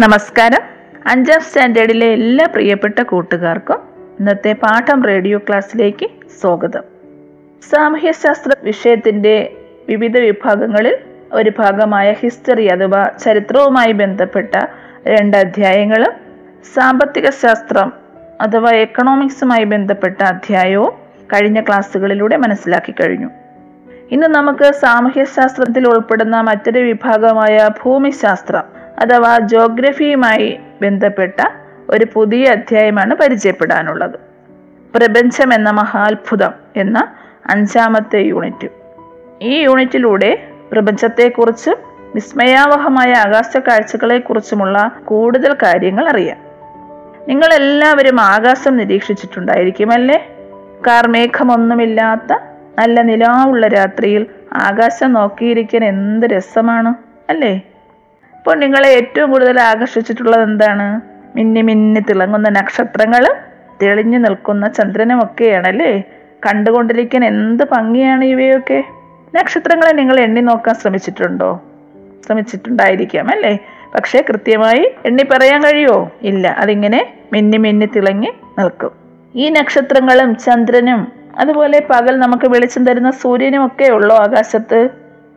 നമസ്കാരം. അഞ്ചാം സ്റ്റാൻഡേർഡിലെ എല്ലാ പ്രിയപ്പെട്ട കൂട്ടുകാർക്കും ഇന്നത്തെ പാഠം റേഡിയോ ക്ലാസ്സിലേക്ക് സ്വാഗതം. സാമൂഹ്യശാസ്ത്ര വിഷയത്തിന്റെ വിവിധ വിഭാഗങ്ങളിൽ ഒരു ഭാഗമായ ഹിസ്റ്ററി അഥവാ ചരിത്രവുമായി ബന്ധപ്പെട്ട രണ്ട് അധ്യായങ്ങളും സാമ്പത്തിക ശാസ്ത്രം അഥവാ എക്കണോമിക്സുമായി ബന്ധപ്പെട്ട അധ്യായവും കഴിഞ്ഞ ക്ലാസ്സുകളിലൂടെ മനസ്സിലാക്കി കഴിഞ്ഞു. ഇന്ന് നമുക്ക് സാമൂഹ്യശാസ്ത്രത്തിൽ ഉൾപ്പെടുന്ന മറ്റൊരു വിഭാഗമായ ഭൂമിശാസ്ത്രം അഥവാ ജോഗ്രഫിയുമായി ബന്ധപ്പെട്ട ഒരു പുതിയ അധ്യായമാണ് പരിചയപ്പെടാനുള്ളത്. പ്രപഞ്ചം എന്ന മഹാത്ഭുതം എന്ന അഞ്ചാമത്തെ യൂണിറ്റ് ഈ യൂണിറ്റിലൂടെ പ്രപഞ്ചത്തെക്കുറിച്ച് വിസ്മയാവഹമായ ആകാശ കാഴ്ചകളെക്കുറിച്ചുമുള്ള കൂടുതൽ കാര്യങ്ങൾ അറിയാം. നിങ്ങൾ എല്ലാവരും ആകാശം നിരീക്ഷിച്ചിട്ടുണ്ടായിരിക്കും അല്ലേ? കാർമേഘമൊന്നുമില്ലാത്ത നല്ല നിലാവുള്ള രാത്രിയിൽ ആകാശം നോക്കിയിരിക്കാൻ എന്ത് രസമാണ് അല്ലേ? നിങ്ങളെ ഏറ്റവും കൂടുതൽ ആകർഷിച്ചിട്ടുള്ളത് എന്താണ്? മിന്നി മിന്നി തിളങ്ങുന്ന നക്ഷത്രങ്ങളും തെളിഞ്ഞു നിൽക്കുന്ന ചന്ദ്രനും ഒക്കെയാണല്ലേ കണ്ടുകൊണ്ടിരിക്കാൻ എന്ത് ഭംഗിയാണ് ഇവയൊക്കെ? നക്ഷത്രങ്ങളെ നിങ്ങൾ എണ്ണി നോക്കാൻ ശ്രമിച്ചിട്ടുണ്ടോ? ശ്രമിച്ചിട്ടുണ്ടായിരിക്കാം അല്ലേ? പക്ഷേ കൃത്യമായി എണ്ണി പറയാൻ കഴിയുമോ? ഇല്ല. അതിങ്ങനെ മിന്നി മിന്നി തിളങ്ങി നിൽക്കും. ഈ നക്ഷത്രങ്ങളും ചന്ദ്രനും അതുപോലെ പകൽ നമുക്ക് വെളിച്ചം തരുന്ന സൂര്യനും ഒക്കെ ഉള്ളോ ആകാശത്ത്?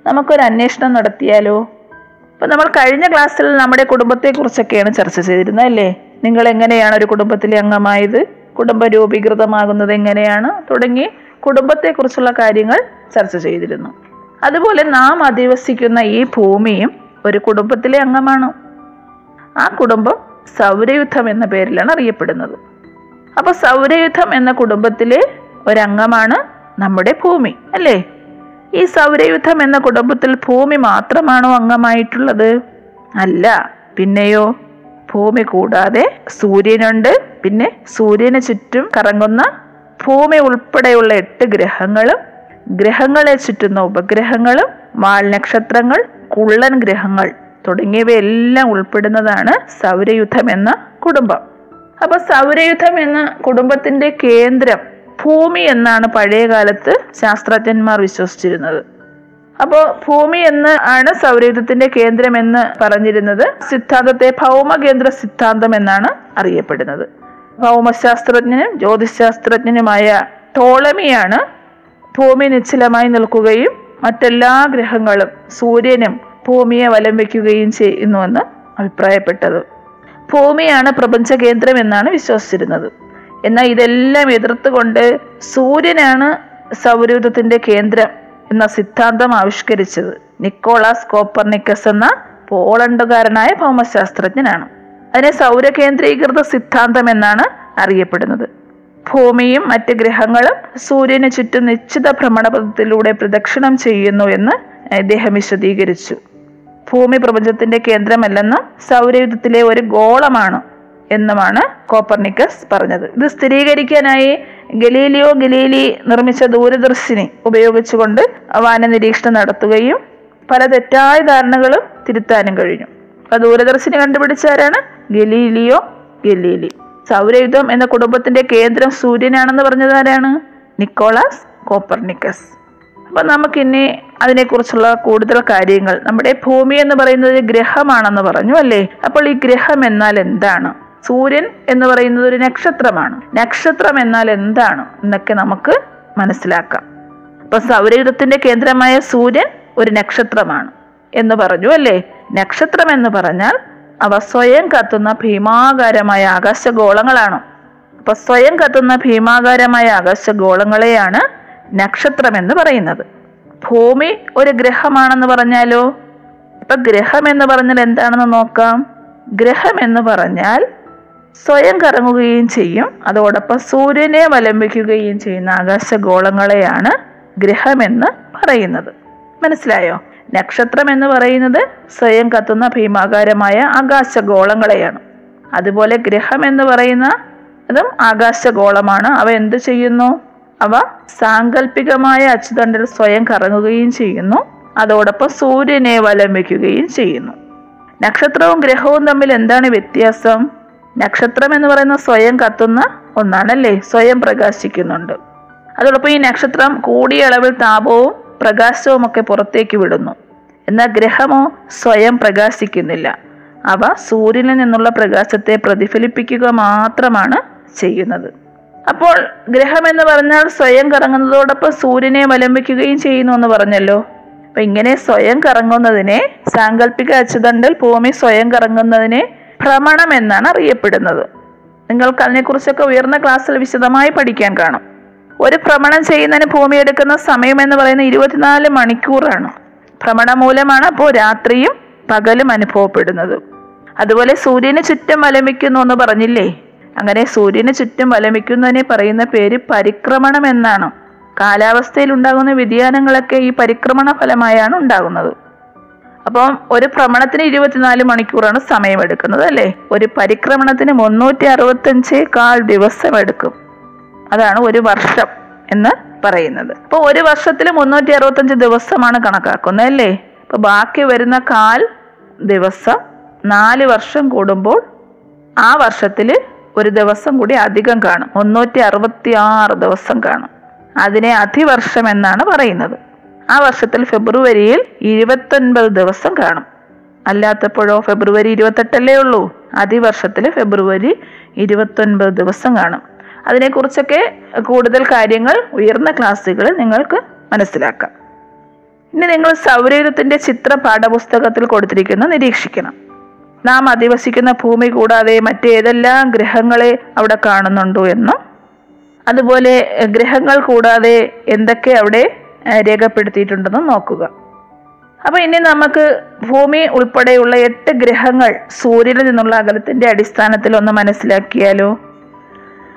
നമുക്കൊരു അന്വേഷണം നടത്തിയാലോ? അപ്പൊ നമ്മൾ കഴിഞ്ഞ ക്ലാസ്സിൽ നമ്മുടെ കുടുംബത്തെക്കുറിച്ചൊക്കെയാണ് ചർച്ച ചെയ്തിരുന്നത് അല്ലേ നിങ്ങൾ എങ്ങനെയാണ് ഒരു കുടുംബത്തിലെ അംഗമായത്? കുടുംബം രൂപീകൃതമാകുന്നത് എങ്ങനെയാണ്? തുടങ്ങി കുടുംബത്തെക്കുറിച്ചുള്ള കാര്യങ്ങൾ ചർച്ച ചെയ്തിരുന്നു. അതുപോലെ നാം അധിവസിക്കുന്ന ഈ ഭൂമിയും ഒരു കുടുംബത്തിലെ അംഗമാണ്. ആ കുടുംബം സൗരയുദ്ധം എന്ന പേരിലാണ് അറിയപ്പെടുന്നത്. അപ്പൊ സൗരയുദ്ധം എന്ന കുടുംബത്തിലെ ഒരംഗമാണ് നമ്മുടെ ഭൂമി അല്ലേ? ഈ സൗരയുദ്ധം എന്ന കുടുംബത്തിൽ ഭൂമി മാത്രമാണോ അംഗമായിട്ടുള്ളത്? അല്ല. പിന്നെയോ? ഭൂമി കൂടാതെ സൂര്യനുണ്ട്. പിന്നെ സൂര്യന് ചുറ്റും കറങ്ങുന്ന ഭൂമി ഉൾപ്പെടെയുള്ള എട്ട് ഗ്രഹങ്ങളും ഗ്രഹങ്ങളെ ചുറ്റുന്ന ഉപഗ്രഹങ്ങളും വാൽനക്ഷത്രങ്ങൾ കുള്ളൻ ഗ്രഹങ്ങൾ തുടങ്ങിയവയെല്ലാം ഉൾപ്പെടുന്നതാണ് സൗരയുദ്ധം എന്ന കുടുംബം. അപ്പൊ സൗരയുദ്ധം എന്ന കുടുംബത്തിന്റെ കേന്ദ്രം ഭൂമി എന്നാണ് പഴയ കാലത്ത് ശാസ്ത്രജ്ഞന്മാർ വിശ്വസിച്ചിരുന്നത്. അപ്പോൾ ഭൂമി എന്ന് ആണ് സൗരയുദ്ധത്തിന്റെ കേന്ദ്രം എന്ന് പറഞ്ഞിരുന്നത്. സിദ്ധാന്തത്തെ ഭൗമകേന്ദ്ര സിദ്ധാന്തം എന്നാണ് അറിയപ്പെടുന്നത്. ഭൗമശാസ്ത്രജ്ഞനും ജ്യോതിശാസ്ത്രജ്ഞനുമായ ടോളമിയാണ് ഭൂമി നിശ്ചലമായി നിൽക്കുകയും മറ്റെല്ലാ ഗ്രഹങ്ങളും സൂര്യനും ഭൂമിയെ വലം വയ്ക്കുകയും ചെയ്യുന്നുവെന്ന് അഭിപ്രായപ്പെട്ടത്. ഭൂമിയാണ് പ്രപഞ്ച കേന്ദ്രം എന്നാണ് വിശ്വസിച്ചിരുന്നത്. എന്നാൽ ഇതെല്ലാം എതിർത്തുകൊണ്ട് സൂര്യനാണ് സൗരയൂഥത്തിന്റെ കേന്ദ്രം എന്ന സിദ്ധാന്തം ആവിഷ്കരിച്ചത്. നിക്കോളാസ് കോപ്പർനിക്കസ് എന്ന പോളണ്ടുകാരനായ ഭൗമശാസ്ത്രജ്ഞനാണ്. അതിനെ സൗരകേന്ദ്രീകൃത സിദ്ധാന്തം എന്നാണ് അറിയപ്പെടുന്നത്. ഭൂമിയും മറ്റ് ഗ്രഹങ്ങളും സൂര്യന് ചുറ്റും നിശ്ചിത ഭ്രമണപഥത്തിലൂടെ പ്രദക്ഷിണം ചെയ്യുന്നു എന്ന് ഇദ്ദേഹം വിശദീകരിച്ചു. ഭൂമി പ്രപഞ്ചത്തിന്റെ കേന്ദ്രമല്ലെന്നും സൗരയുദ്ധത്തിലെ ഒരു ഗോളമാണ് എന്നുമാണ് കോപ്പർണിക്കസ് പറഞ്ഞത്. ഇത് സ്ഥിരീകരിക്കാനായി ഗലീലിയോ ഗലീലി നിർമ്മിച്ച ദൂരദർശിനി ഉപയോഗിച്ചുകൊണ്ട് വാന നിരീക്ഷണം നടത്തുകയും പല തെറ്റായ ധാരണകളും തിരുത്താനും കഴിഞ്ഞു. അപ്പൊ ദൂരദർശിനി കണ്ടുപിടിച്ചാരാണ് ഗലീലിയോ ഗലീലി. സൗരയുദ്ധം എന്ന കുടുംബത്തിന്റെ കേന്ദ്രം സൂര്യനാണെന്ന് പറഞ്ഞത് ആരാണ്? നിക്കോളാസ് കോപ്പർണിക്കസ് അപ്പൊ നമുക്കിനി അതിനെക്കുറിച്ചുള്ള കൂടുതൽ കാര്യങ്ങൾ. നമ്മുടെ ഭൂമി എന്ന് പറയുന്നത് ഗ്രഹമാണെന്ന് പറഞ്ഞു അല്ലേ? അപ്പോൾ ഈ ഗ്രഹം എന്നാൽ എന്താണ്? സൂര്യൻ എന്ന് പറയുന്നത് ഒരു നക്ഷത്രമാണ്. നക്ഷത്രം എന്നാൽ എന്താണ് എന്നൊക്കെ നമുക്ക് മനസ്സിലാക്കാം. അപ്പൊ സൗരയുധത്തിന്റെ കേന്ദ്രമായ സൂര്യൻ ഒരു നക്ഷത്രമാണ് എന്ന് പറഞ്ഞു അല്ലേ? നക്ഷത്രം എന്ന് പറഞ്ഞാൽ അവ സ്വയം കത്തുന്ന ഭീമാകാരമായ ആകാശഗോളങ്ങളാണ്. അപ്പൊ സ്വയം കത്തുന്ന ഭീമാകാരമായ ആകാശഗോളങ്ങളെയാണ് നക്ഷത്രം എന്ന് പറയുന്നത്. ഭൂമി ഒരു ഗ്രഹമാണെന്ന് പറഞ്ഞാലോ? ഇപ്പൊ ഗ്രഹം എന്ന് പറഞ്ഞാൽ എന്താണെന്ന് നോക്കാം? ഗ്രഹം എന്ന് പറഞ്ഞാൽ സ്വയം കറങ്ങുകയും ചെയ്യും. അതോടൊപ്പം സൂര്യനെ വലംബിക്കുകയും ചെയ്യുന്ന ആകാശഗോളങ്ങളെയാണ് ഗ്രഹമെന്ന് പറയുന്നത്. മനസ്സിലായോ? നക്ഷത്രം എന്ന് പറയുന്നത് സ്വയം കത്തുന്ന ഭീമാകാരമായ ആകാശഗോളങ്ങളെയാണ്. അതുപോലെ ഗ്രഹം എന്ന് പറയുന്ന അതും ആകാശഗോളമാണ്. അവ എന്ത് ചെയ്യുന്നു? അവ സാങ്കല്പികമായ അച്ചുതണ്ടിൽ സ്വയം കറങ്ങുകയും ചെയ്യുന്നു. അതോടൊപ്പം സൂര്യനെ വലം വയ്ക്കുകയും ചെയ്യുന്നു. നക്ഷത്രവും ഗ്രഹവും തമ്മിൽ എന്താണ് വ്യത്യാസം? നക്ഷത്രം എന്ന് പറയുന്ന സ്വയം കത്തുന്ന ഒന്നാണല്ലേ? സ്വയം പ്രകാശിക്കുന്നുണ്ട്. അതോടൊപ്പം ഈ നക്ഷത്രം കൂടിയ അളവിൽ താപവും പ്രകാശവും ഒക്കെ പുറത്തേക്ക് വിടുന്നു. എന്നാൽ ഗ്രഹമോ സ്വയം പ്രകാശിക്കുന്നില്ല. അവ സൂര്യനിൽ നിന്നുള്ള പ്രകാശത്തെ പ്രതിഫലിപ്പിക്കുക മാത്രമാണ് ചെയ്യുന്നത്. അപ്പോൾ ഗ്രഹം എന്ന് പറഞ്ഞാൽ സ്വയം കറങ്ങുന്നതോടൊപ്പം സൂര്യനെ വലംബിക്കുകയും ചെയ്യുന്നു എന്ന് പറഞ്ഞല്ലോ. അപ്പൊ ഇങ്ങനെ സ്വയം കറങ്ങുന്നതിനെ സാങ്കല്പിക അച്ചുതണ്ടിൽ ഭൂമി സ്വയം കറങ്ങുന്നതിനെ ഭ്രമണം എന്നാണ് അറിയപ്പെടുന്നത് നിങ്ങൾക്ക് അതിനെക്കുറിച്ചൊക്കെ ഉയർന്ന ക്ലാസ്സിൽ വിശദമായി പഠിക്കാൻ കാണും. ഒരു ഭ്രമണം ചെയ്യുന്നതിന് ഭൂമി എടുക്കുന്ന സമയം എന്ന് പറയുന്നത് ഇരുപത്തിനാല് മണിക്കൂറാണ്. ഭ്രമണം മൂലമാണ് അപ്പോൾ രാത്രിയും പകലും അനുഭവപ്പെടുന്നത്. അതുപോലെ സൂര്യന് ചുറ്റും വലമിക്കുന്നു എന്ന് പറഞ്ഞില്ലേ? അങ്ങനെ സൂര്യന് ചുറ്റും വലമിക്കുന്നതിനെ പറയുന്ന പേര് പരിക്രമണം എന്നാണ്. കാലാവസ്ഥയിൽ ഉണ്ടാകുന്ന വ്യതിയാനങ്ങളൊക്കെ ഈ പരിക്രമണ ഫലമായാണ് ഉണ്ടാകുന്നത്. അപ്പം ഒരു ഭ്രമണത്തിന് ഇരുപത്തിനാല് മണിക്കൂറാണ് സമയമെടുക്കുന്നത് അല്ലേ? ഒരു പരിക്രമണത്തിന് മുന്നൂറ്റി അറുപത്തഞ്ച് കാൽ ദിവസം എടുക്കും അതാണ് ഒരു വർഷം എന്ന് പറയുന്നത്. അപ്പോൾ ഒരു വർഷത്തിൽ മുന്നൂറ്റി അറുപത്തഞ്ച് ദിവസമാണ് കണക്കാക്കുന്നത് അല്ലേ? അപ്പൊ ബാക്കി വരുന്ന കാൽ ദിവസം നാല് വർഷം കൂടുമ്പോൾ ആ വർഷത്തിൽ ഒരു ദിവസം കൂടി അധികം കാണും. മുന്നൂറ്റി അറുപത്തി ആറ് ദിവസം കാണും. അതിനെ അതിവർഷം എന്നാണ് പറയുന്നത്. ആ വർഷത്തിൽ ഫെബ്രുവരിയിൽ ഇരുപത്തൊൻപത് ദിവസം കാണും. അല്ലാത്തപ്പോഴോ ഫെബ്രുവരി ഇരുപത്തെട്ടല്ലേ ഉള്ളൂ. അതിവർഷത്തിൽ ഫെബ്രുവരി ഇരുപത്തൊൻപത് ദിവസം കാണും. അതിനെക്കുറിച്ചൊക്കെ കൂടുതൽ കാര്യങ്ങൾ ഉയർന്ന ക്ലാസ്സുകളിൽ നിങ്ങൾക്ക് മനസ്സിലാക്കാം. ഇനി നിങ്ങൾ സൗരയൂഥത്തിന്റെ ചിത്ര പാഠപുസ്തകത്തിൽ കൊടുത്തിരിക്കുന്ന നിരീക്ഷിക്കണം. നാം അധിവസിക്കുന്ന ഭൂമി കൂടാതെ മറ്റേതെല്ലാം ഗ്രഹങ്ങളെ അവിടെ കാണുന്നുണ്ടോ എന്നും അതുപോലെ ഗ്രഹങ്ങൾ കൂടാതെ എന്തൊക്കെ അവിടെ രേഖപ്പെടുത്തിയിട്ടുണ്ടെന്നും നോക്കുക. അപ്പൊ ഇനി നമുക്ക് ഭൂമി ഉൾപ്പെടെയുള്ള എട്ട് ഗ്രഹങ്ങൾ സൂര്യനിൽ നിന്നുള്ള അകലത്തിന്റെ അടിസ്ഥാനത്തിൽ ഒന്ന് മനസ്സിലാക്കിയാലോ?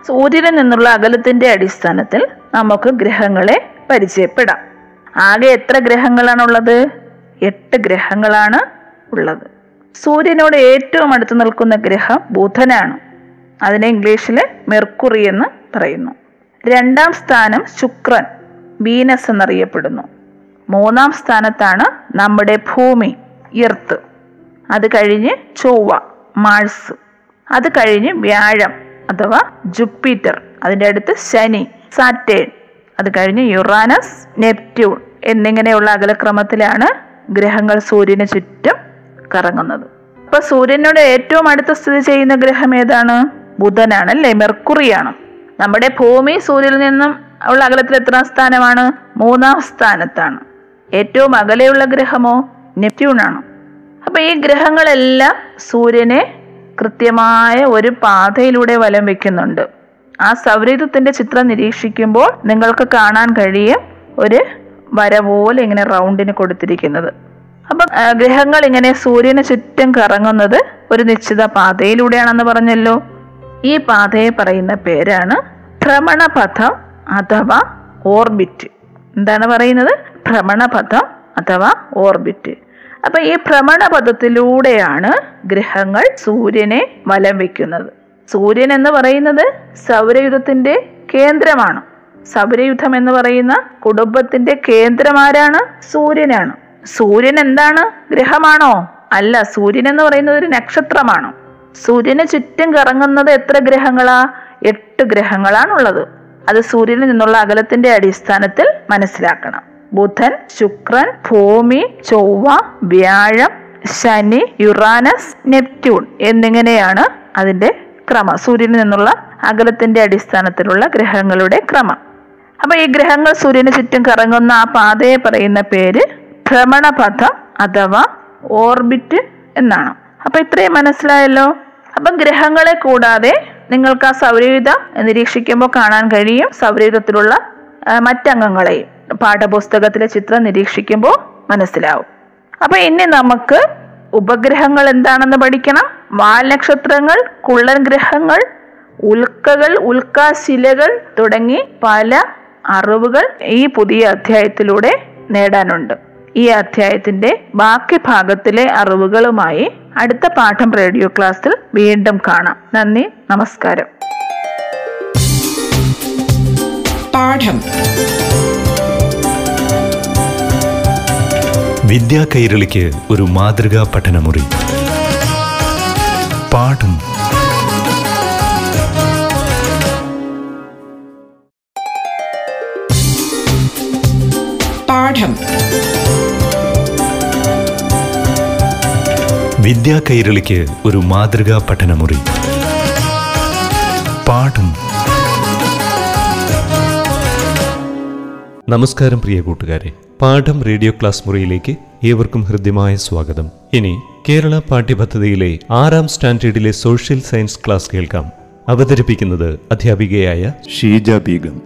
സൂര്യനിൽ നിന്നുള്ള അകലത്തിന്റെ അടിസ്ഥാനത്തിൽ നമുക്ക് ഗ്രഹങ്ങളെ പരിചയപ്പെടാം. ആകെ എത്ര ഗ്രഹങ്ങളാണുള്ളത്? എട്ട് ഗ്രഹങ്ങളാണ് ഉള്ളത്. സൂര്യനോട് ഏറ്റവും അടുത്ത് നിൽക്കുന്ന ഗ്രഹം ബുധനാണ്. അതിനെ ഇംഗ്ലീഷിൽ മെർക്കുറി എന്ന് പറയുന്നു. രണ്ടാം സ്ഥാനം ശുക്രൻ. വീനസ് എന്നറിയപ്പെടുന്നു. മൂന്നാം സ്ഥാനത്താണ് നമ്മുടെ ഭൂമി ഇർത്ത് അത് കഴിഞ്ഞ് ചൊവ്വ മാഴ്സ്. അത് കഴിഞ്ഞ് വ്യാഴം അഥവാ ജുപ്പിറ്റർ അതിന്റെ അടുത്ത് ശനി സാറ്റേൺ. അത് കഴിഞ്ഞ് യുറാനസ് നെപ്റ്റ്യൂൺ എന്നിങ്ങനെയുള്ള അകലക്രമത്തിലാണ് ഗ്രഹങ്ങൾ സൂര്യന് ചുറ്റും കറങ്ങുന്നത്. അപ്പൊ സൂര്യനോട് ഏറ്റവും അടുത്ത് സ്ഥിതി ചെയ്യുന്ന ഗ്രഹം ഏതാണ്? ബുധനാണ് അല്ലേ? മെർക്കുറിയാണ്. നമ്മുടെ ഭൂമി സൂര്യനിൽ നിന്നും ഉള്ള അകലത്തിൽ എത്രാം സ്ഥാനമാണ്? മൂന്നാം സ്ഥാനത്താണ്. ഏറ്റവും അകലെയുള്ള ഗ്രഹമോ നെപ്റ്റ്യൂൺ ആണ് അപ്പൊ ഈ ഗ്രഹങ്ങളെല്ലാം സൂര്യനെ കൃത്യമായ ഒരു പാതയിലൂടെ വലം വെക്കുന്നുണ്ട്. ആ സൗരയൂഥത്തിന്റെ ചിത്രം നിരീക്ഷിക്കുമ്പോൾ നിങ്ങൾക്ക് കാണാൻ കഴിയും ഒരു വര പോലെ ഇങ്ങനെ റൗണ്ടിന് കൊടുത്തിരിക്കുന്നത്. അപ്പം ഗ്രഹങ്ങൾ ഇങ്ങനെ സൂര്യന് ചുറ്റും കറങ്ങുന്നത് ഒരു നിശ്ചിത പാതയിലൂടെയാണെന്ന് പറഞ്ഞല്ലോ. ഈ പാതയെ പറയുന്ന പേരാണ് ഭ്രമണപഥം അഥവാ ഓർബിറ്റ്. എന്താണ് പറയുന്നത്? ഭ്രമണപഥം അഥവാ ഓർബിറ്റ്. അപ്പൊ ഈ ഭ്രമണപഥത്തിലൂടെയാണ് ഗ്രഹങ്ങൾ സൂര്യനെ വലം വെക്കുന്നത്. സൂര്യൻ എന്ന് പറയുന്നത് സൗരയുധത്തിന്റെ കേന്ദ്രമാണ്. സൗരയുധം എന്ന് പറയുന്ന കുടുംബത്തിന്റെ കേന്ദ്രമാരാണ് സൂര്യനാണ്. സൂര്യൻ എന്താണ്? ഗ്രഹമാണോ? അല്ല സൂര്യൻ എന്ന് പറയുന്നത് ഒരു നക്ഷത്രമാണ്. സൂര്യന് ചുറ്റും കറങ്ങുന്നത് എത്ര ഗ്രഹങ്ങളാ? എട്ട് ഗ്രഹങ്ങളാണുള്ളത്. അത് സൂര്യനിൽ നിന്നുള്ള അകലത്തിന്റെ അടിസ്ഥാനത്തിൽ മനസ്സിലാക്കണം. ബുധൻ ശുക്രൻ ഭൂമി ചൊവ്വ വ്യാഴം ശനി യുറാനസ് നെപ്റ്റ്യൂൺ എന്നിങ്ങനെയാണ് അതിന്റെ ക്രമം. സൂര്യനിൽ നിന്നുള്ള അകലത്തിന്റെ അടിസ്ഥാനത്തിലുള്ള ഗ്രഹങ്ങളുടെ ക്രമം. അപ്പൊ ഈ ഗ്രഹങ്ങൾ സൂര്യന് ചുറ്റും കറങ്ങുന്ന ആ പാതയെ പറയുന്ന പേര് ഭ്രമണപഥം അഥവാ ഓർബിറ്റ് എന്നാണ്. അപ്പൊ ഇത്രയും മനസ്സിലായല്ലോ? അപ്പൊ ഗ്രഹങ്ങളെ കൂടാതെ നിങ്ങൾക്ക് ആ സൗരയുധം നിരീക്ഷിക്കുമ്പോൾ കാണാൻ കഴിയും. സൗരയുധത്തിലുള്ള മറ്റംഗങ്ങളെയും പാഠപുസ്തകത്തിലെ ചിത്രം നിരീക്ഷിക്കുമ്പോൾ മനസ്സിലാവും. അപ്പൊ ഇനി നമുക്ക് ഉപഗ്രഹങ്ങൾ എന്താണെന്ന് പഠിക്കണം. വാൽനക്ഷത്രങ്ങൾ കുള്ളൻ ഗ്രഹങ്ങൾ ഉൽക്കകൾ ഉൽക്കാശിലകൾ തുടങ്ങി പല അറിവുകൾ ഈ പുതിയ അധ്യായത്തിലൂടെ നേടാനുണ്ട്. ഈ അധ്യായത്തിന്റെ ബാക്കി ഭാഗത്തിലെ അറിവുകളുമായി അടുത്ത പാഠം റേഡിയോ ക്ലാസ്സിൽ വീണ്ടും കാണാം. നന്ദി നമസ്കാരം. പാഠം. വിദ്യാ കൈരളിക്ക് ഒരു മാതൃകാ പഠനമുറി. പാഠം. പാഠം. വിദ്യാ കൈരളിക്ക് ഒരു മാതൃകാ പഠനമുറി. പാഠം. നമസ്കാരം പ്രിയ കൂട്ടുകാരെ. പാഠം റേഡിയോ ക്ലാസ് മുറിയിലേക്ക് ഏവർക്കും ഹൃദ്യമായ സ്വാഗതം. ഇനി കേരള പാഠ്യപദ്ധതിയിലെ ആറാം സ്റ്റാൻഡേർഡിലെ സോഷ്യൽ സയൻസ് ക്ലാസ് കേൾക്കാം. അവതരിപ്പിക്കുന്നത് അധ്യാപികയായ ഷീജ ബീഗം.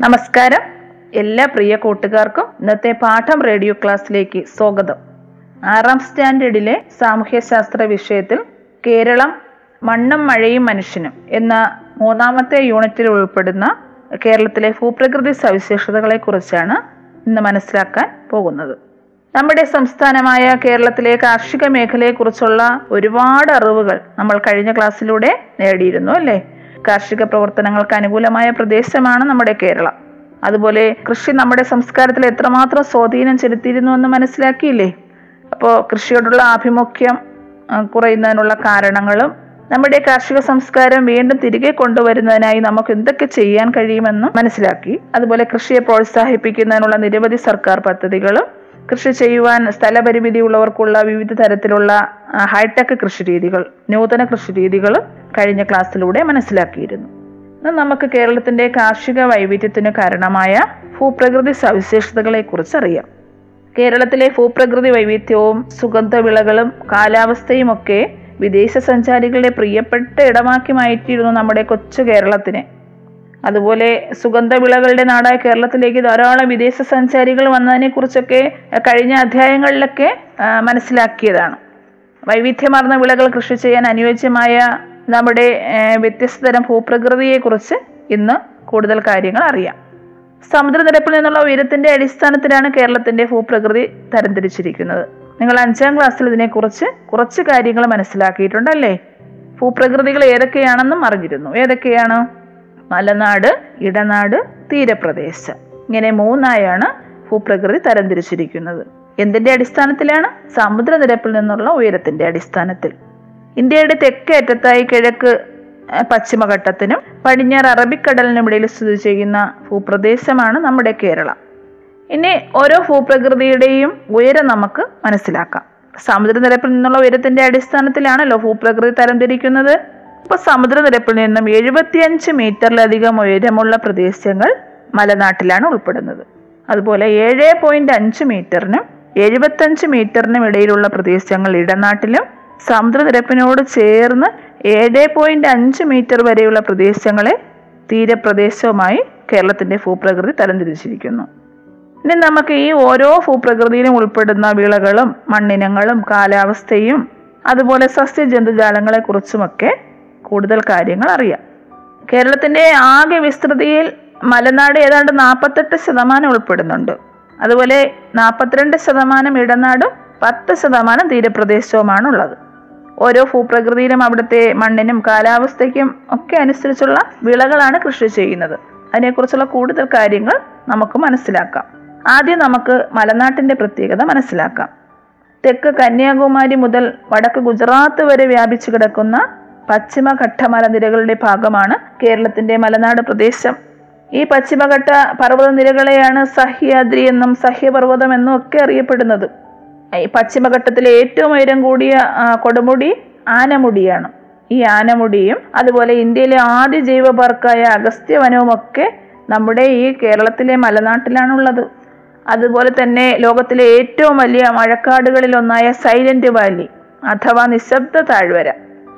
നമസ്കാരം. എല്ലാ പ്രിയ കൂട്ടുകാർക്കും ഇന്നത്തെ പാഠം റേഡിയോ ക്ലാസ്സിലേക്ക് സ്വാഗതം. ആറാം സ്റ്റാൻഡേർഡിലെ സാമൂഹ്യശാസ്ത്ര വിഷയത്തിൽ കേരളം മണ്ണും മഴയും മനുഷ്യനും എന്ന മൂന്നാമത്തെ യൂണിറ്റിൽ ഉൾപ്പെടുന്ന കേരളത്തിലെ ഭൂപ്രകൃതി സവിശേഷതകളെ കുറിച്ചാണ് ഇന്ന് മനസ്സിലാക്കാൻ പോകുന്നത്. നമ്മുടെ സംസ്ഥാനമായ കേരളത്തിലെ കാർഷിക മേഖലയെക്കുറിച്ചുള്ള ഒരുപാട് അറിവുകൾ നമ്മൾ കഴിഞ്ഞ ക്ലാസ്സിലൂടെ നേടിയിരുന്നു അല്ലേ? കാർഷിക പ്രവർത്തനങ്ങൾക്ക് അനുകൂലമായ പ്രദേശമാണ് നമ്മുടെ കേരളം. അതുപോലെ കൃഷി നമ്മുടെ സംസ്കാരത്തിൽ എത്രമാത്രം സ്വാധീനം ചെലുത്തിയിരുന്നു എന്ന് മനസ്സിലാക്കിയില്ലേ? അപ്പോൾ കൃഷിയോടുള്ള ആഭിമുഖ്യം കുറയുന്നതിനുള്ള കാരണങ്ങളും നമ്മുടെ കാർഷിക സംസ്കാരം വീണ്ടും തിരികെ കൊണ്ടുവരുന്നതിനായി നമുക്ക് എന്തൊക്കെ ചെയ്യാൻ കഴിയുമെന്നും മനസ്സിലാക്കി. അതുപോലെ കൃഷിയെ പ്രോത്സാഹിപ്പിക്കുന്നതിനുള്ള നിരവധി സർക്കാർ പദ്ധതികളും കൃഷി ചെയ്യുവാൻ സ്ഥലപരിമിതി ഉള്ളവർക്കുള്ള വിവിധ തരത്തിലുള്ള ഹൈടെക് കൃഷി രീതികൾ നൂതന കൃഷി രീതികളും കഴിഞ്ഞ ക്ലാസ്സിലൂടെ മനസ്സിലാക്കിയിരുന്നു. നമുക്ക് കേരളത്തിന്റെ കാർഷിക വൈവിധ്യത്തിന് കാരണമായ ഭൂപ്രകൃതി സവിശേഷതകളെ കുറിച്ച് അറിയാം. കേരളത്തിലെ ഭൂപ്രകൃതി വൈവിധ്യവും സുഗന്ധവിളകളും കാലാവസ്ഥയും ഒക്കെ വിദേശ സഞ്ചാരികളുടെ പ്രിയപ്പെട്ട ഇടമാക്കി മാറ്റിയിരുന്നു നമ്മുടെ കൊച്ചു കേരളത്തിനെ. അതുപോലെ സുഗന്ധവിളകളുടെ നാടായ കേരളത്തിലേക്ക് ധാരാളം വിദേശ സഞ്ചാരികൾ വന്നതിനെ കുറിച്ചൊക്കെ കഴിഞ്ഞ അധ്യായങ്ങളിലൊക്കെ മനസ്സിലാക്കിയതാണ്. വൈവിധ്യമാർന്ന വിളകൾ കൃഷി ചെയ്യാൻ അനുയോജ്യമായ നമ്മുടെ വ്യത്യസ്ത തരം ഭൂപ്രകൃതിയെക്കുറിച്ച് ഇന്ന് കൂടുതൽ കാര്യങ്ങൾ അറിയാം. സമുദ്രനിരപ്പിൽ നിന്നുള്ള ഉയരത്തിന്റെ അടിസ്ഥാനത്തിലാണ് കേരളത്തിന്റെ ഭൂപ്രകൃതി തരംതിരിച്ചിരിക്കുന്നത്. നിങ്ങൾ അഞ്ചാം ക്ലാസ്സിൽ ഇതിനെക്കുറിച്ച് കുറച്ച് കാര്യങ്ങൾ മനസ്സിലാക്കിയിട്ടുണ്ടല്ലേ? ഭൂപ്രകൃതികൾ ഏതൊക്കെയാണെന്നും അറിഞ്ഞിരുന്നു. ഏതൊക്കെയാണ്? മലനാട് ഇടനാട് തീരപ്രദേശം. ഇങ്ങനെ മൂന്നായാണ് ഭൂപ്രകൃതി തരംതിരിച്ചിരിക്കുന്നത്. എന്തിന്റെ അടിസ്ഥാനത്തിലാണ്? സമുദ്രനിരപ്പിൽ നിന്നുള്ള ഉയരത്തിന്റെ അടിസ്ഥാനത്തിൽ. ഇന്ത്യയുടെ തെക്കേ അറ്റത്തായി കിഴക്ക് പശ്ചിമഘട്ടത്തിനും പടിഞ്ഞാറ് അറബിക്കടലിനും ഇടയിൽ സ്ഥിതി ചെയ്യുന്ന ഭൂപ്രദേശമാണ് നമ്മുടെ കേരളം. ഇനി ഓരോ ഭൂപ്രകൃതിയുടെയും ഉയരം നമുക്ക് മനസ്സിലാക്കാം. സമുദ്രനിരപ്പിൽ നിന്നുള്ള ഉയരത്തിന്റെ അടിസ്ഥാനത്തിലാണല്ലോ ഭൂപ്രകൃതി തരംതിരിക്കുന്നത്. ഇപ്പൊ സമുദ്രനിരപ്പിൽ നിന്നും എഴുപത്തിയഞ്ച് മീറ്ററിലധികം ഉയരമുള്ള പ്രദേശങ്ങൾ മലനാട്ടിലാണ് ഉൾപ്പെടുന്നത്. അതുപോലെ ഏഴ് പോയിന്റ് അഞ്ച് മീറ്ററിനും എഴുപത്തഞ്ച് മീറ്ററിനും ഇടയിലുള്ള പ്രദേശങ്ങൾ ഇടനാട്ടിലും സമുദ്രനിരപ്പിനോട് ചേർന്ന് ഏഴ് പോയിന്റ് അഞ്ച് മീറ്റർ വരെയുള്ള പ്രദേശങ്ങളെ തീരപ്രദേശവുമായി കേരളത്തിന്റെ ഭൂപ്രകൃതി തരംതിരിച്ചിരിക്കുന്നു. ഇനി നമുക്ക് ഈ ഓരോ ഭൂപ്രകൃതിയിലും ഉൾപ്പെടുന്ന വിളകളും മണ്ണിനങ്ങളും കാലാവസ്ഥയും അതുപോലെ സസ്യജന്തുജാലങ്ങളെ കുറിച്ചുമൊക്കെ കൂടുതൽ കാര്യങ്ങൾ അറിയാം. കേരളത്തിന്റെ ആകെ വിസ്തൃതിയിൽ മലനാട് ഏതാണ്ട് നാൽപ്പത്തെട്ട് ശതമാനം ഉൾപ്പെടുന്നുണ്ട്. അതുപോലെ നാൽപ്പത്തിരണ്ട് ശതമാനം ഇടനാടും പത്ത് ശതമാനം തീരപ്രദേശവുമാണ് ഉള്ളത് ഓരോ ഭൂപ്രകൃതിയിലും അവിടുത്തെ മണ്ണിനും കാലാവസ്ഥയ്ക്കും ഒക്കെ അനുസരിച്ചുള്ള വിളകളാണ് കൃഷി ചെയ്യുന്നത്. അതിനെക്കുറിച്ചുള്ള കൂടുതൽ കാര്യങ്ങൾ നമുക്ക് മനസ്സിലാക്കാം. ആദ്യം നമുക്ക് മലനാട്ടിന്റെ പ്രത്യേകത മനസ്സിലാക്കാം. തെക്ക് കന്യാകുമാരി മുതൽ വടക്ക് ഗുജറാത്ത് വരെ വ്യാപിച്ചു കിടക്കുന്ന പശ്ചിമഘട്ട മലനിരകളുടെ ഭാഗമാണ് കേരളത്തിന്റെ മലനാട് പ്രദേശം. ഈ പശ്ചിമഘട്ട പർവതനിരകളെയാണ് സഹ്യാദ്രി എന്നും സഹ്യപർവതം എന്നും ഒക്കെ അറിയപ്പെടുന്നത്. ഈ പശ്ചിമഘട്ടത്തിലെ ഏറ്റവും ഉയരം കൂടിയ കൊടുമുടി ആനമുടിയാണ്. ഈ ആനമുടിയും അതുപോലെ ഇന്ത്യയിലെ ആദ്യ ജൈവ പാർക്കായ അഗസ്ത്യവനവും ഒക്കെ നമ്മുടെ ഈ കേരളത്തിലെ മലനാട്ടിലാണുള്ളത്. അതുപോലെ തന്നെ ലോകത്തിലെ ഏറ്റവും വലിയ മഴക്കാടുകളിൽ ഒന്നായ സൈലന്റ് വാലി അഥവാ നിശബ്ദ താഴ്വര.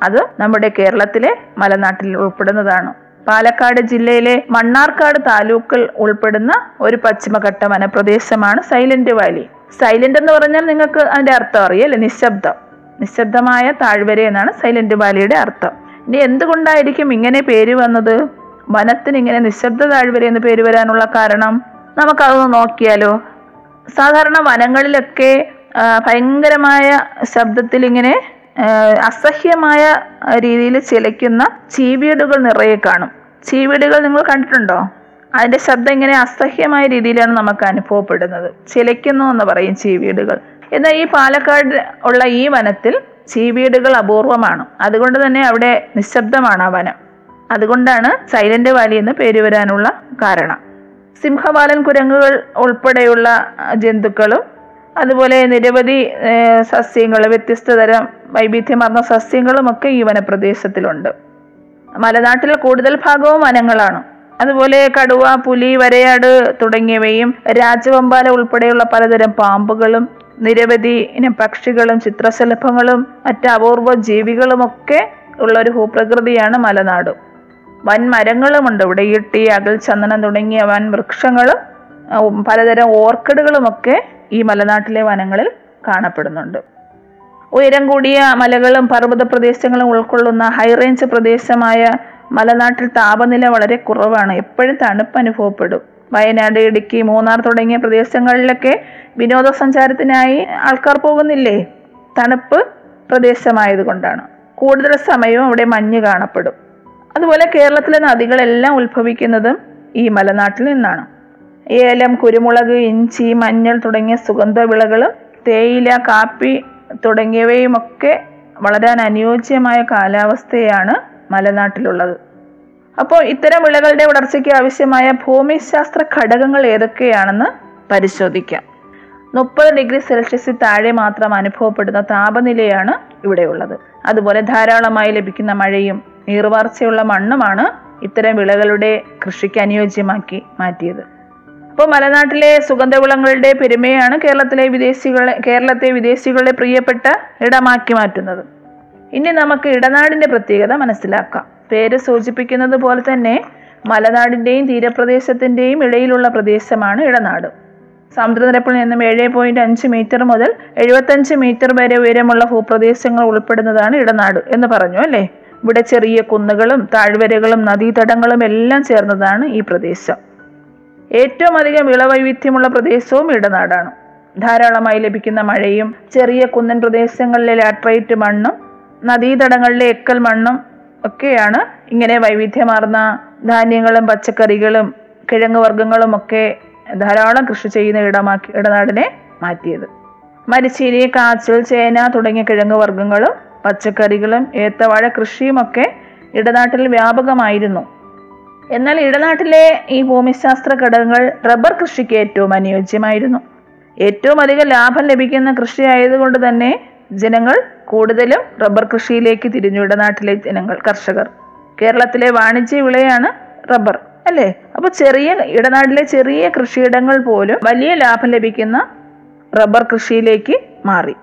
അത് നമ്മുടെ കേരളത്തിലെ മലനാട്ടിൽ ഉൾപ്പെടുന്നതാണ്. പാലക്കാട് ജില്ലയിലെ മണ്ണാർക്കാട് താലൂക്കിൽ ഉൾപ്പെടുന്ന ഒരു പശ്ചിമഘട്ട വനപ്രദേശമാണ് സൈലന്റ് വാലി. സൈലന്റ് എന്ന് പറഞ്ഞാൽ നിങ്ങൾക്ക് അതിന്റെ അർത്ഥം അറിയല്ലേ നിശബ്ദം. നിശബ്ദമായ താഴ്വര എന്നാണ് സൈലന്റ് വാലിയുടെ അർത്ഥം. ഇനി എന്തുകൊണ്ടായിരിക്കും ഇങ്ങനെ പേര് വന്നത്? വനത്തിന് ഇങ്ങനെ നിശബ്ദ താഴ്വര എന്ന് പേര് വരാനുള്ള കാരണം? നമുക്കതൊന്ന് നോക്കിയാലോ. സാധാരണ വനങ്ങളിലൊക്കെ ഭയങ്കരമായ ശബ്ദത്തിൽ ഇങ്ങനെ അസഹ്യമായ രീതിയിൽ ചിലയ്ക്കുന്ന ചീവീടുകൾ നിറയെ കാണും. ചീവീടുകൾ നിങ്ങൾ കണ്ടിട്ടുണ്ടോ? അതിന്റെ ശബ്ദം ഇങ്ങനെ അസഹ്യമായ രീതിയിലാണ് നമുക്ക് അനുഭവപ്പെടുന്നത്. ചിലയ്ക്കുന്നു എന്ന് പറയും ചീവീടുകൾ. എന്നാൽ ഈ പാലക്കാട് ഉള്ള ഈ വനത്തിൽ ചീവീടുകൾ അപൂർവമാണ്. അതുകൊണ്ട് തന്നെ അവിടെ നിശബ്ദമാണ് ആ വനം. അതുകൊണ്ടാണ് സൈലന്റ് വാലി എന്ന് പേര് വരാനുള്ള കാരണം. സിംഹവാലൻ കുരങ്ങുകൾ ഉൾപ്പെടെയുള്ള ജന്തുക്കളും അതുപോലെ നിരവധി സസ്യങ്ങൾ വ്യത്യസ്ത തരം വൈവിധ്യമാർന്ന സസ്യങ്ങളും ഒക്കെ ഈ വനപ്രദേശത്തിലുണ്ട്. മലനാട്ടിലെ കൂടുതൽ ഭാഗവും വനങ്ങളാണ്. അതുപോലെ കടുവ പുലി വരയാട് തുടങ്ങിയവയും രാജവമ്പാല ഉൾപ്പെടെയുള്ള പലതരം പാമ്പുകളും നിരവധി ഇനം പക്ഷികളും ചിത്രശലഭങ്ങളും മറ്റ് അപൂർവ ജീവികളുമൊക്കെ ഉള്ള ഒരു ഭൂപ്രകൃതിയാണ് മലനാട്. വൻ മരങ്ങളുമുണ്ട് ഇവിടെ ഈട്ടി അകൽ ചന്ദനം തുടങ്ങിയ വൻ വൃക്ഷങ്ങളും പലതരം ഓർക്കിഡുകളുമൊക്കെ ഈ മലനാട്ടിലെ വനങ്ങളിൽ കാണപ്പെടുന്നുണ്ട്. ഉയരം കൂടിയ മലകളും പർവത പ്രദേശങ്ങളും ഉൾക്കൊള്ളുന്ന ഹൈറേഞ്ച് പ്രദേശമായ മലനാട്ടിൽ താപനില വളരെ കുറവാണ്. എപ്പോഴും തണുപ്പ് അനുഭവപ്പെടും. വയനാട് ഇടുക്കി മൂന്നാർ തുടങ്ങിയ പ്രദേശങ്ങളിലൊക്കെ വിനോദസഞ്ചാരത്തിനായി ആൾക്കാർ പോകുന്നില്ലേ? തണുപ്പ് പ്രദേശമായതുകൊണ്ടാണ്. കൂടുതൽ സമയവും അവിടെ മഞ്ഞ് കാണപ്പെടും. അതുപോലെ കേരളത്തിലെ നദികളെല്ലാം ഉത്ഭവിക്കുന്നതും ഈ മലനാട്ടിൽ നിന്നാണ്. ഏലം കുരുമുളക് ഇഞ്ചി മഞ്ഞൾ തുടങ്ങിയ സുഗന്ധ വിളകളും തേയില കാപ്പി തുടങ്ങിയവയുമൊക്കെ വളരാൻ അനുയോജ്യമായ കാലാവസ്ഥയാണ് മലനാട്ടിലുള്ളത്. അപ്പോൾ ഇത്തരം വിളകളുടെ വളർച്ചയ്ക്ക് ആവശ്യമായ ഭൂമിശാസ്ത്ര ഘടകങ്ങൾ ഏതൊക്കെയാണെന്ന് പരിശോധിക്കാം. മുപ്പത് ഡിഗ്രി സെൽഷ്യസിൽ താഴെ മാത്രം അനുഭവപ്പെടുന്ന താപനിലയാണ് ഇവിടെയുള്ളത്. അതുപോലെ ധാരാളമായി ലഭിക്കുന്ന മഴയും നീർവാർച്ചയുള്ള മണ്ണുമാണ് ഇത്തരം വിളകളുടെ കൃഷിക്ക് അനുയോജ്യമാക്കി മാറ്റിയത്. അപ്പോൾ മലനാട്ടിലെ സുഗന്ധവിളങ്ങളുടെ പെരുമയാണ് കേരളത്തിലെ വിദേശികളെ കേരളത്തെ വിദേശികളുടെ പ്രിയപ്പെട്ട ഇടമാക്കി മാറ്റുന്നത്. ഇനി നമുക്ക് ഇടനാടിന്റെ പ്രത്യേകത മനസ്സിലാക്കാം. പേര് സൂചിപ്പിക്കുന്നത് പോലെ തന്നെ മലനാടിന്റെയും തീരപ്രദേശത്തിന്റെയും ഇടയിലുള്ള പ്രദേശമാണ് ഇടനാട്. സമുദ്രനിരപ്പിൽ നിന്നും ഏഴ് പോയിന്റ് അഞ്ച് മീറ്റർ മുതൽ എഴുപത്തഞ്ച് മീറ്റർ വരെ ഉയരമുള്ള ഭൂപ്രദേശങ്ങൾ ഉൾപ്പെടുന്നതാണ് ഇടനാട് എന്ന് പറഞ്ഞു അല്ലേ? ഇവിടെ ചെറിയ കുന്നുകളും താഴ്വരകളും നദീതടങ്ങളും എല്ലാം ചേർന്നതാണ് ഈ പ്രദേശം. ഏറ്റവും അധികം വിളവൈവിധ്യമുള്ള പ്രദേശവും ഇടനാടാണ്. ധാരാളമായി ലഭിക്കുന്ന മഴയും ചെറിയ കുന്നൻ പ്രദേശങ്ങളിലെ ലാട്രൈറ്റ് മണ്ണും നദീതടങ്ങളിലെ എക്കൽ മണ്ണും ഒക്കെയാണ് ഇങ്ങനെ വൈവിധ്യമാർന്ന ധാന്യങ്ങളും പച്ചക്കറികളും കിഴങ്ങ് വർഗങ്ങളും ഒക്കെ ധാരാളം കൃഷി ചെയ്യുന്ന ഇടമാക്കി ഇടനാടിനെ മാറ്റിയത്. മരിച്ചീനി കാച്ചിൽ ചേന തുടങ്ങിയ കിഴങ്ങ് വർഗങ്ങളും പച്ചക്കറികളും ഏത്തവാഴ കൃഷിയുമൊക്കെ ഇടനാട്ടിൽ വ്യാപകമായിരുന്നു. എന്നാൽ ഇടനാട്ടിലെ ഈ ഭൂമിശാസ്ത്ര ഘടകങ്ങൾ റബ്ബർ കൃഷിക്ക് ഏറ്റവും അനുയോജ്യമായിരുന്നു. ഏറ്റവും അധികം ലാഭം ലഭിക്കുന്ന കൃഷി ആയതുകൊണ്ട് തന്നെ ജനങ്ങൾ കൂടുതലും റബ്ബർ കൃഷിയിലേക്ക് തിരിഞ്ഞു ഇടനാട്ടിലെ ജനങ്ങൾ കർഷകർ. കേരളത്തിലെ വാണിജ്യ വിളയാണ് റബ്ബർ അല്ലേ? അപ്പൊ ചെറിയ ഇടനാട്ടിലെ ചെറിയ കൃഷിയിടങ്ങൾ പോലും വലിയ ലാഭം ലഭിക്കുന്ന റബ്ബർ കൃഷിയിലേക്ക് മാറി.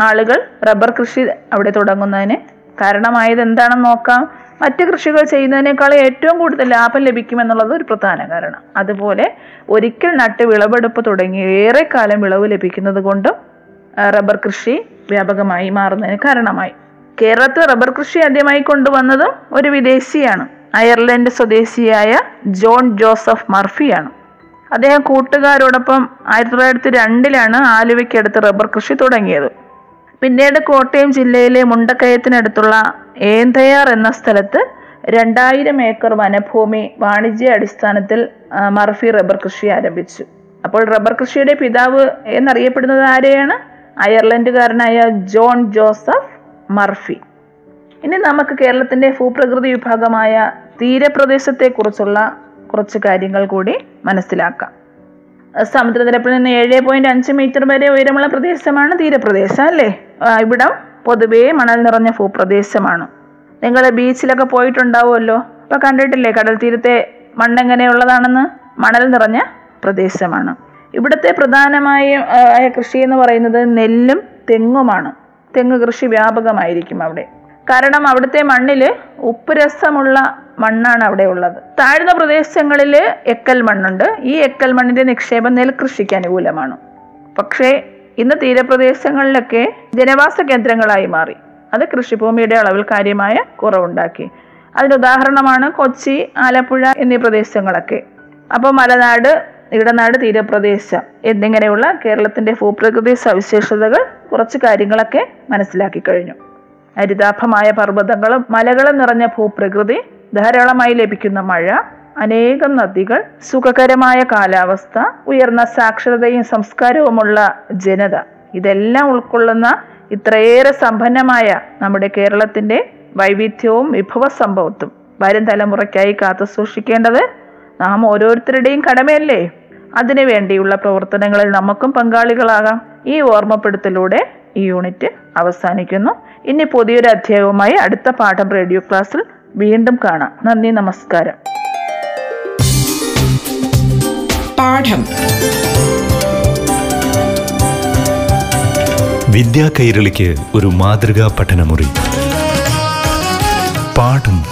ആളുകൾ റബ്ബർ കൃഷി അവിടെ തുടങ്ങുന്നതിന് കാരണമായത് എന്താണെന്ന് നോക്കാം. മറ്റ് കൃഷികൾ ചെയ്യുന്നതിനേക്കാൾ ഏറ്റവും കൂടുതൽ ലാഭം ലഭിക്കുമെന്നുള്ളത് ഒരു പ്രധാന കാരണം. അതുപോലെ ഒരിക്കൽ നട്ട് വിളവെടുപ്പ് തുടങ്ങി ഏറെക്കാലം വിളവ് ലഭിക്കുന്നത് കൊണ്ടും റബ്ബർ കൃഷി വ്യാപകമായി മാറുന്നതിന് കാരണമായി. കേരളത്തിൽ റബ്ബർ കൃഷി ആദ്യമായി കൊണ്ടുവന്നതും ഒരു വിദേശിയാണ്. അയർലൻഡ് സ്വദേശിയായ ജോൺ ജോസഫ് മർഫിയാണ്. അദ്ദേഹം കൂട്ടുകാരോടൊപ്പം ആയിരത്തി തൊള്ളായിരത്തി രണ്ടിലാണ് ആലുവയ്ക്കടുത്ത് റബ്ബർ കൃഷി തുടങ്ങിയത്. പിന്നീട് കോട്ടയം ജില്ലയിലെ മുണ്ടക്കയത്തിനടുത്തുള്ള ഏന്തയാർ എന്ന സ്ഥലത്ത് രണ്ടായിരം ഏക്കർ വനഭൂമി വാണിജ്യ അടിസ്ഥാനത്തിൽ മർഫി റബ്ബർ കൃഷി ആരംഭിച്ചു. അപ്പോൾ റബ്ബർ കൃഷിയുടെ പിതാവ് എന്നറിയപ്പെടുന്നത് ആരെയാണ്? അയർലൻഡുകാരനായ ജോൺ ജോസഫ് മർഫി. ഇനി നമുക്ക് കേരളത്തിന്റെ ഭൂപ്രകൃതി വിഭാഗമായ തീരപ്രദേശത്തെക്കുറിച്ചുള്ള കുറച്ച് കാര്യങ്ങൾ കൂടി മനസ്സിലാക്കാം. സമുദ്രനിരപ്പിൽ നിന്ന് ഏഴ് പോയിന്റ് അഞ്ച് മീറ്റർ വരെ ഉയരമുള്ള പ്രദേശമാണ് തീരപ്രദേശം അല്ലേ? ഇവിടം പൊതുവേ മണൽ നിറഞ്ഞ ഭൂപ്രദേശമാണ്. നിങ്ങൾ ബീച്ചിലൊക്കെ പോയിട്ടുണ്ടാവുമല്ലോ? അപ്പൊ കണ്ടിട്ടില്ലേ കടൽ തീരത്തെ മണ്ണെങ്ങനെയുള്ളതാണെന്ന്? മണൽ നിറഞ്ഞ പ്രദേശമാണ്. ഇവിടുത്തെ പ്രധാനമായ കൃഷി എന്ന് പറയുന്നത് നെല്ലും തെങ്ങുമാണ്. തെങ്ങ് കൃഷി വ്യാപകമായിരിക്കും അവിടെ. കാരണം അവിടുത്തെ മണ്ണിൽ ഉപ്പ് രസമുള്ള മണ്ണാണ് അവിടെ ഉള്ളത്. താഴ്ന്ന പ്രദേശങ്ങളിൽ എക്കൽ മണ്ണുണ്ട്. ഈ എക്കൽ മണ്ണിന്റെ നിക്ഷേപം നെൽകൃഷിക്ക് അനുകൂലമാണ്. പക്ഷേ ഇന്ന് തീരപ്രദേശങ്ങളിലൊക്കെ ജനവാസ കേന്ദ്രങ്ങളായി മാറി. അത് കൃഷിഭൂമിയുടെ അളവിൽ കാര്യമായ കുറവുണ്ടാക്കി. അതിന് ഉദാഹരണമാണ് കൊച്ചി ആലപ്പുഴ എന്നീ പ്രദേശങ്ങളൊക്കെ. അപ്പോൾ മലനാട് ഇടനാട് തീരപ്രദേശം എന്നിങ്ങനെയുള്ള കേരളത്തിന്റെ ഭൂപ്രകൃതി സവിശേഷതകൾ കുറച്ച് കാര്യങ്ങളൊക്കെ മനസ്സിലാക്കി കഴിഞ്ഞു. ഹരിതാഭമായ പർവതങ്ങളും മലകളും നിറഞ്ഞ ഭൂപ്രകൃതി ധാരാളമായി ലഭിക്കുന്ന മഴ അനേകം നദികൾ സുഖകരമായ കാലാവസ്ഥ ഉയർന്ന സാക്ഷരതയും സംസ്കാരവുമുള്ള ജനത. ഇതെല്ലാം ഉൾക്കൊള്ളുന്ന ഇത്രയേറെ സമ്പന്നമായ നമ്മുടെ കേരളത്തിന്റെ വൈവിധ്യവും വിഭവ സമ്പത്തും വരും തലമുറയ്ക്കായി കാത്തു സൂക്ഷിക്കേണ്ടത് നാം ഓരോരുത്തരുടെയും കടമയല്ലേ? അതിനു വേണ്ടിയുള്ള പ്രവർത്തനങ്ങളിൽ നമുക്കും പങ്കാളികളാകാം. ഈ ഓർമ്മപ്പെടുത്തലൂടെ ഈ യൂണിറ്റ് അവസാനിക്കുന്നു. ഇനി പുതിയൊരു അധ്യായവുമായി അടുത്ത പാഠം റേഡിയോ ക്ലാസ്സിൽ വീണ്ടും കാണാം. നന്ദി നമസ്കാരം. പാഠം. വിദ്യാ കൈരളിക്ക് ഒരു മാതൃകാ പഠനമുറി. പാഠം